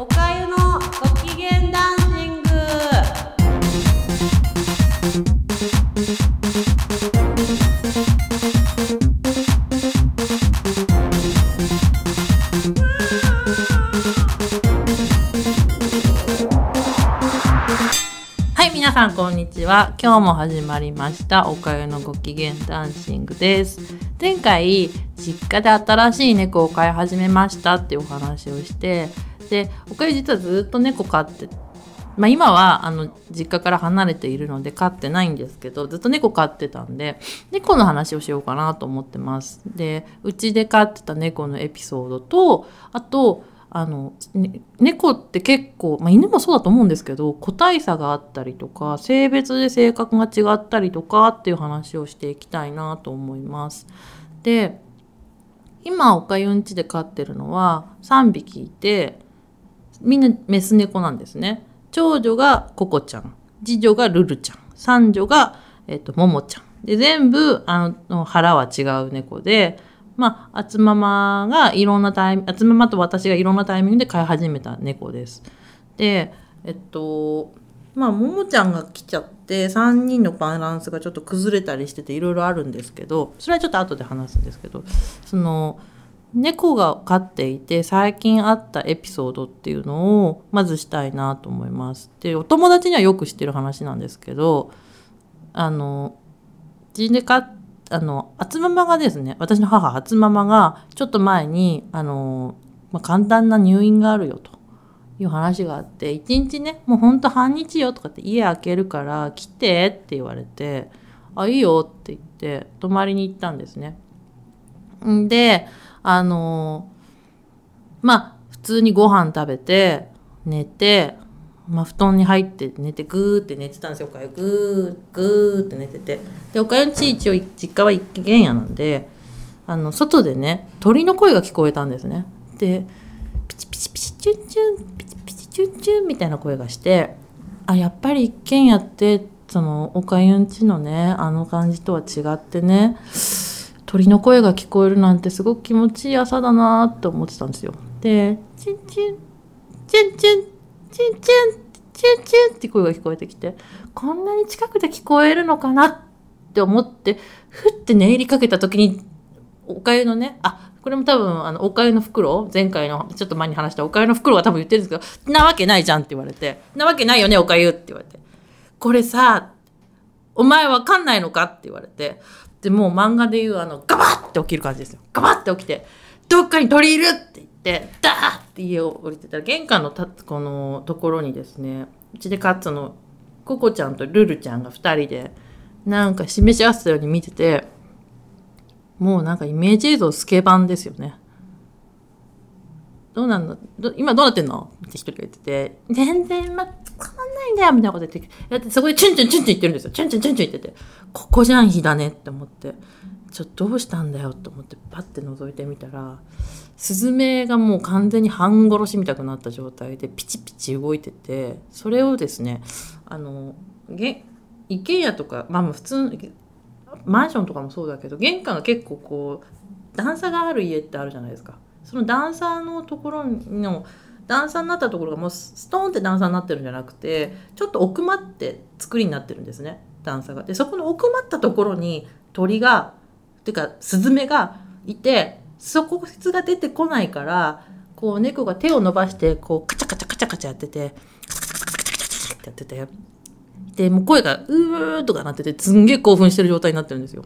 おかゆのご機嫌ダンシングはい、皆さんこんにちは。今日も始まりました。おかゆのご機嫌ダンシングです。前回、実家で新しい猫を飼い始めましたっていうお話をして、で、おかゆ実はずっと猫飼って、まあ今はあの実家から離れているので飼ってないんですけど、ずっと猫飼ってたんで、猫の話をしようかなと思ってます。で、うちで飼ってた猫のエピソードと、あと、あの、ね猫って結構、まあ、犬もそうだと思うんですけど個体差があったりとか性別で性格が違ったりとかっていう話をしていきたいなと思います。で今おかゆんちで飼ってるのは3匹いてみんなメス猫なんですね。長女がココちゃん次女がルルちゃん三女が、えっとモモちゃんで全部あの腹は違う猫でまあ、あつままがいろんなタイミング、あつままと私がいろんなタイミングで飼い始めた猫です。で、えっと、まあ、ももちゃんが来ちゃって、3人のバランスがちょっと崩れたりしてていろいろあるんですけど、それはちょっと後で話すんですけど、その、猫が飼っていて最近あったエピソードっていうのをまずしたいなと思います。で、お友達にはよく知ってる話なんですけど、あの、自分で飼あの、あつままがですね、私の母、あつままが、ちょっと前に、あの、まあ、簡単な入院があるよという話があって、一日ね、もうほんと半日よとかって家開けるから来てって言われて、あ、いいよって言って、泊まりに行ったんですね。んで、あの、まあ、普通にご飯食べて、寝て、まあ、布団に入って寝てグーって寝てたんですよ。おかゆグーグーって寝てて。でおかゆんち一応実家は一軒家なんであの外でね鳥の声が聞こえたんですね。でピチピチピチチュンチュンピチピチチュンチュンみたいな声がしてあやっぱり一軒家ってそのおかゆんちのねあの感じとは違ってね鳥の声が聞こえるなんてすごく気持ちいい朝だなって思ってたんですよ。で、チンチン、チンチン、チンチン、チンチンって声が聞こえてきて、こんなに近くで聞こえるのかなって思って、ふって寝入りかけた時に、おかゆのね、あ、これも多分、あの、おかゆの袋、前回の、ちょっと前に話したおかゆの袋は多分言ってるんですけど、なわけないじゃんって言われて、なわけないよね、おかゆって言われて。これさ、お前わかんないのかって言われて、でもう漫画で言うあのガバッて起きる感じですよガバッて起きてどっかに鳥いるって言ってダーって家を降りてたら玄関のたこのところにですねうちでカッツのココちゃんとルルちゃんが2人でなんか示し合わせたように見ててもうなんかイメージ映像スケバンですよね。どうなんのど今どうなってんの？って一人が言ってて、全然ま、変わんないんだよ。みたいなこと言って、やってそこでチュンチュンチュンチュン言ってるんですよ。チュンチュンチュンチュン言ってて、ここじゃん日だね。って思って、ちょっとどうしたんだよ。って思ってパッて覗いてみたら、スズメがもう完全に半殺しみたくなった状態でピチピチ動いてて、それをですね、あの、げ一軒家とか、まあまあ普通、マンションとかもそうだけど玄関が結構こう段差がある家ってあるじゃないですか。その段差のところの段差になったところがもうストーンって段差になってるんじゃなくてちょっと奥まって作りになってるんですね段差がでそこの奥まったところに鳥がっていうかスズメがいてそこが出てこないからこう猫が手を伸ばしてこうカチャカチャカチャカチャやっててってやっててで、もう声がうーとかなってて、すんげえ興奮してる状態になってるんですよ。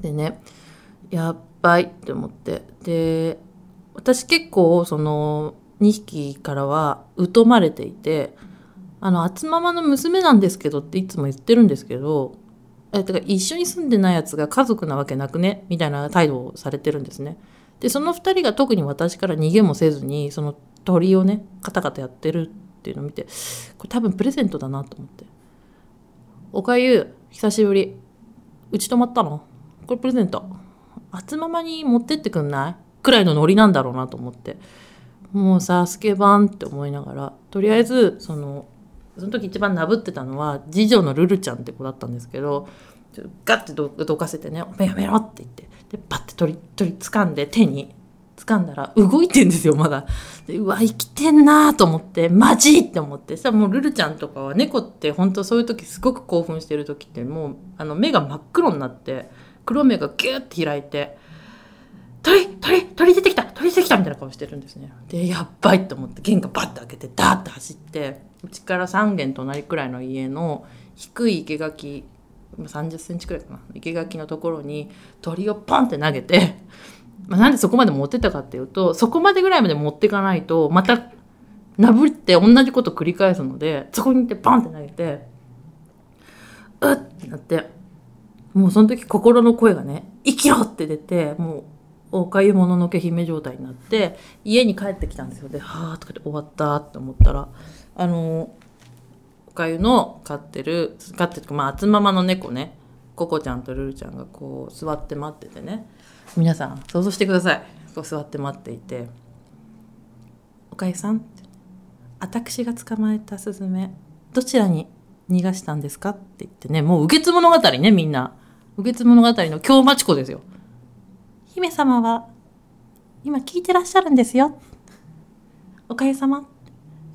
でね、やばいって思って。で、私結構、その、2匹からは疎まれていて、あの、あつままの娘なんですけどっていつも言ってるんですけど、え、てか一緒に住んでないやつが家族なわけなくね？みたいな態度をされてるんですね。で、その2人が特に私から逃げもせずに、その鳥をね、カタカタやってるっていうのを見て、これ多分プレゼントだなと思って。おかゆ、久しぶり。うち泊まったの？これプレゼント。あつままに持ってってくんない？くらいのノリなんだろうなと思って。もうさ、スケバンって思いながら、とりあえず、その、その時一番なぶってたのは、次女のルルちゃんって子だったんですけど、ちょガッてどどかせてね、おめやめろって言って、で、パッて取り、取り掴んで手に、掴んだら動いてんですよまだ。でうわ生きてんなと思ってマジって思って。さもうルルちゃんとかは猫って本当そういう時すごく興奮してる時ってもうあの目が真っ黒になって黒目がギュッて開いて鳥鳥鳥出てきた鳥出てきたみたいな顔してるんですねでやばいと思って玄関バッて開けてダーッて走ってうちから3軒隣くらいの家の低い生垣30センチくらいかな生垣のところに鳥をポンって投げて、まあ、なんでそこまで持ってたかっていうとそこまでぐらいまで持っていかないとまたなぶって同じこと繰り返すのでそこに行ってポンって投げてうっってなってもうその時心の声がね「生きろ!」って出てもうおかゆもののけ姫状態になって家に帰ってきたんですよ。で「はあ」とかで終わったって思ったらあのおかゆの飼ってる飼ってるまああつままの猫ね。ココちゃんとルルちゃんがこう座って待っててね。皆さん想像してください。こう座って待っていて「おかゆさん」私が捕まえたスズメどちらに逃がしたんですか?」って言ってね。もう右傑物語ねみんな。右傑物語の京町子ですよ。姫様は今聞いてらっしゃるんですよ。おかゆ様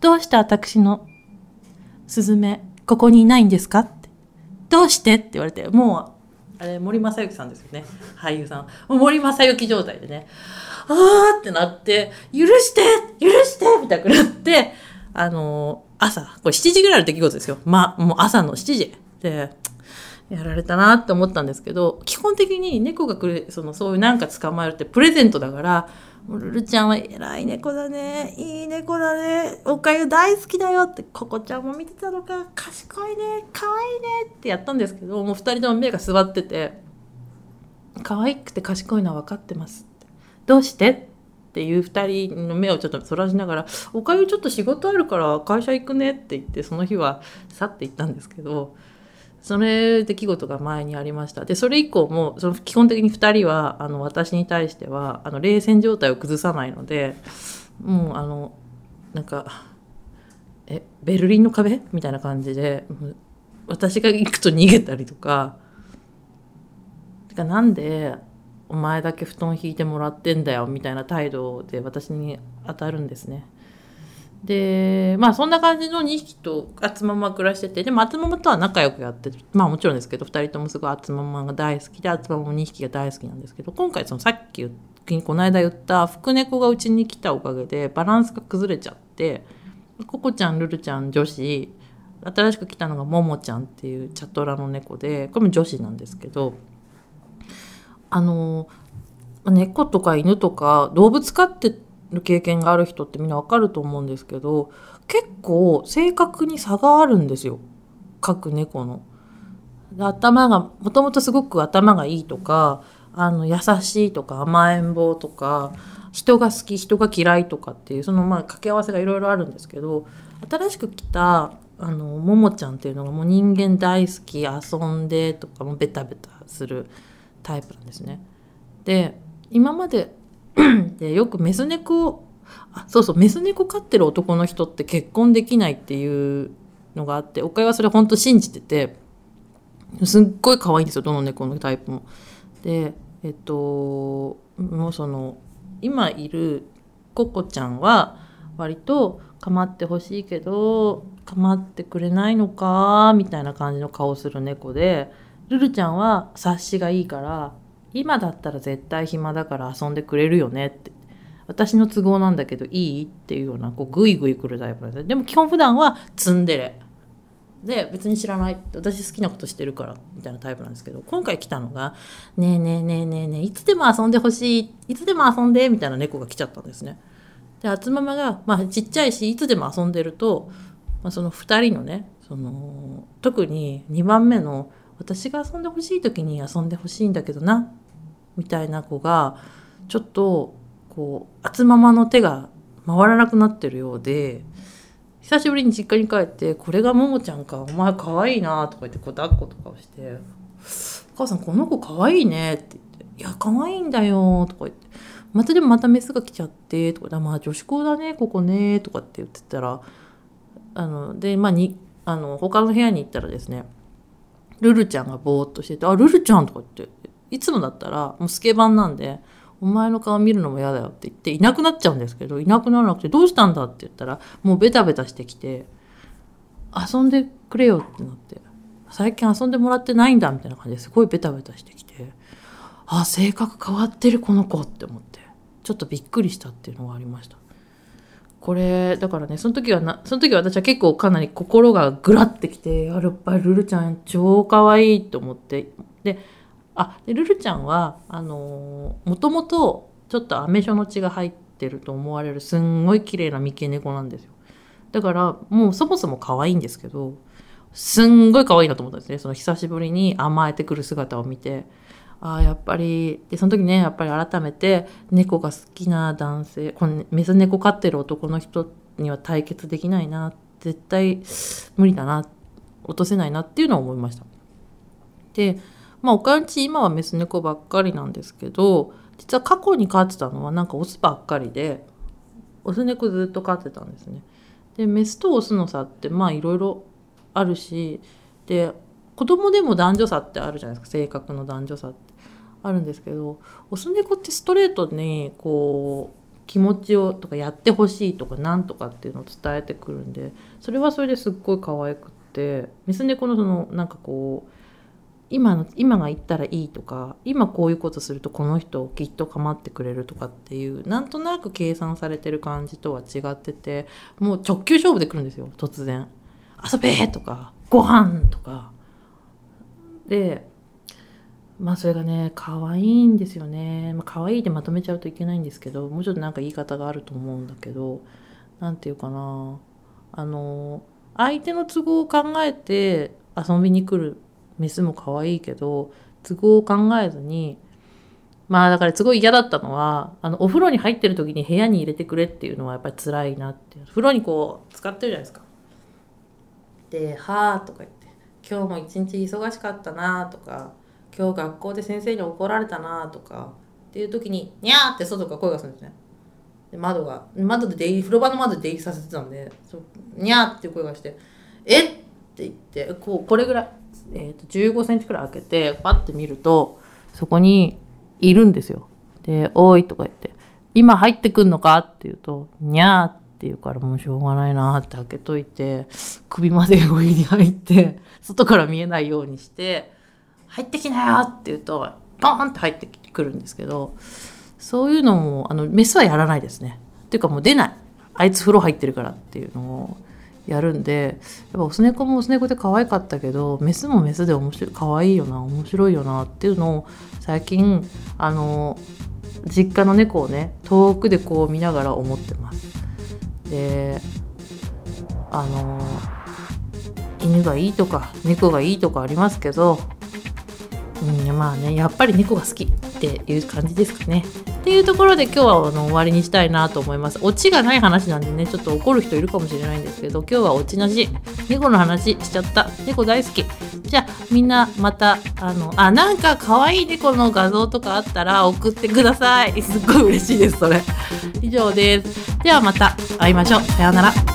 どうして私のスズメここにいないんですか？ってどうしてって言われてもうあれ森正幸さんですよね。俳優さん。森正幸状態でね。あーってなって許して許してみたくなってあの朝これ7時ぐらいの出来事ですよ。まもう朝の7時。でやられたなって思ったんですけど基本的に猫がくれそのそういうなんか捕まえるってプレゼントだからルルちゃんは偉い猫だねいい猫だねおかゆ大好きだよってココちゃんも見てたのか賢いね可愛いねってやったんですけどもう2人とも目が座ってて可愛くて賢いのは分かってますどうして？っていう2人の目をちょっとそらしながら「おかゆちょっと仕事あるから会社行くね」って言ってその日は去って行ったんですけどそれ出来事が前にありました。でそれ以降もその基本的に2人はあの私に対してはあの冷戦状態を崩さないのでもうあのなんかえベルリンの壁？みたいな感じで私が行くと逃げたりとか。てかなんでお前だけ布団引いてもらってんだよ？みたいな態度で私に当たるんですね。でまあそんな感じの2匹とあつまま暮らしててでもあつままとは仲良くやってまあもちろんですけど2人ともすごいあつままが大好きであつままも2匹が大好きなんですけど今回そのさっきこの間言った福猫がうちに来たおかげでバランスが崩れちゃってココちゃんルルちゃん女子新しく来たのがももちゃんっていうチャトラの猫でこれも女子なんですけどあの猫とか犬とか動物飼ってる経験がある人ってみんなわかると思うんですけど結構性格に差があるんですよ各猫の。頭がもともとすごく頭がいいとかあの優しいとか甘えん坊とか人が好き人が嫌いとかっていうそのまあ掛け合わせがいろいろあるんですけど新しく来たあのももちゃんっていうのがもう人間大好き遊んでとかもベタベタするタイプなんですね。で今まで でよくメス猫あそうそうメス猫飼ってる男の人って結婚できないっていうのがあっておかゆはそれ本当信じててすっごい可愛いんですよどの猫のタイプも。でえっともうその今いるココちゃんは割と構ってほしいけど構ってくれないのかみたいな感じの顔する猫でルルちゃんは察しがいいから今だったら絶対暇だから遊んでくれるよねって。私の都合なんだけどいい？っていうようなこうグイグイ来るタイプなんですでも基本普段はツンデレで別に知らない。私好きなことしてるからみたいなタイプなんですけど今回来たのが「ねえねえねえねえねえいつでも遊んでほしいいつでも遊んで」みたいな猫が来ちゃったんですね。であつままが、まあ、ちっちゃいしいつでも遊んでると、まあ、その2人のねその特に2番目の私が遊んでほしい時に遊んでほしいんだけどなみたいな子がちょっとこうあつままの手が回らなくなってるようで久しぶりに実家に帰って「これがももちゃんかお前かわいいな」とか言ってこう抱っことかをして「お母さんこの子かわいいね」って言って「いやかわいいんだよ」とか言って「またでもまたメスが来ちゃって」とか「まあ女子校だねここね」とかって言ってたらあのでまあにあの他の部屋に行ったらですねルルちゃんがぼーっとしてて「あルルちゃん」とか言っていつもだったらもうスケバンなんでお前の顔見るのも嫌だよって言っていなくなっちゃうんですけどいなくならなくてどうしたんだって言ったらもうベタベタしてきて遊んでくれよってなって最近遊んでもらってないんだみたいな感じですごいベタベタしてきてあ性格変わってるこの子って思ってちょっとびっくりしたっていうのがありました。これだからねその時はなその時は私は結構かなり心がぐらってきてやっぱりルルちゃん超可愛いと思ってであでルルちゃんはあのもともとちょっとアメ書の血が入ってると思われるすんごい綺麗な三毛猫なんですよ。だからもうそもそも可愛いんですけどすんごい可愛いなと思ったんですね。その久しぶりに甘えてくる姿を見て。ああやっぱりでその時ねやっぱり改めて猫が好きな男性このメス猫飼ってる男の人には対決できないな絶対無理だな落とせないなっていうのを思いました。でまあおかんち今はメス猫ばっかりなんですけど実は過去に飼ってたのはなんかオスばっかりでオス猫ずっと飼ってたんですね。でメスとオスの差ってまあいろいろあるしで子供でも男女差ってあるじゃないですか性格の男女差って。あるんですけどオス猫ってストレートにこう気持ちをとかやってほしいとかなんとかっていうのを伝えてくるんでそれはそれですっごい可愛くってメス猫のそのなんかこう今の今が言ったらいいとか今こういうことするとこの人きっと構ってくれるとかっていうなんとなく計算されてる感じとは違っててもう直球勝負で来るんですよ突然「遊べ!」とか「ご飯!」とかでまあそれがね可愛いんですよね、まあ、可愛いでまとめちゃうといけないんですけどもうちょっとなんか言い方があると思うんだけど何て言うかなあの相手の都合を考えて遊びに来るメスも可愛いけど都合を考えずにまあだからすごい嫌だったのはあのお風呂に入ってる時に部屋に入れてくれっていうのはやっぱり辛いなって風呂にこう使ってるじゃないですか。で「はあ」とか言って「今日も一日忙しかったな」とか今日学校で先生に怒られたなとかっていう時に「にゃー!」って外から声がするんですね。で窓が窓で出入り風呂場の窓で出入りさせてたんで「にゃー!」っていう声がして「えっ!」って言ってこうこれぐらい、えー、と15センチくらい開けてパッて見るとそこにいるんですよ。で「おい」とか言って「今入ってくんのか?」って言うと「にゃー!」って言うからもうしょうがないなって開けといて首まで上に入って外から見えないようにして。入ってきなよって言うと、ボーンって入ってくるんですけど、そういうのも、あの、メスはやらないですね。っていうかもう出ない。あいつ風呂入ってるからっていうのをやるんで、やっぱオス猫もオス猫で可愛かったけど、メスもメスで面白い、可愛いよな、面白いよなっていうのを最近、あの、実家の猫をね、遠くでこう見ながら思ってます。で、あの、犬がいいとか猫がいいとかありますけどうん、まあねやっぱり猫が好きっていう感じですかね。っていうところで今日はあの終わりにしたいなと思います。オチがない話なんでねちょっと怒る人いるかもしれないんですけど今日はオチなし猫の話しちゃった猫大好き。じゃあみんなまたあのあなんか可愛い猫の画像とかあったら送ってください。すっごい嬉しいですそれ。以上です。ではまた会いましょう。さようなら。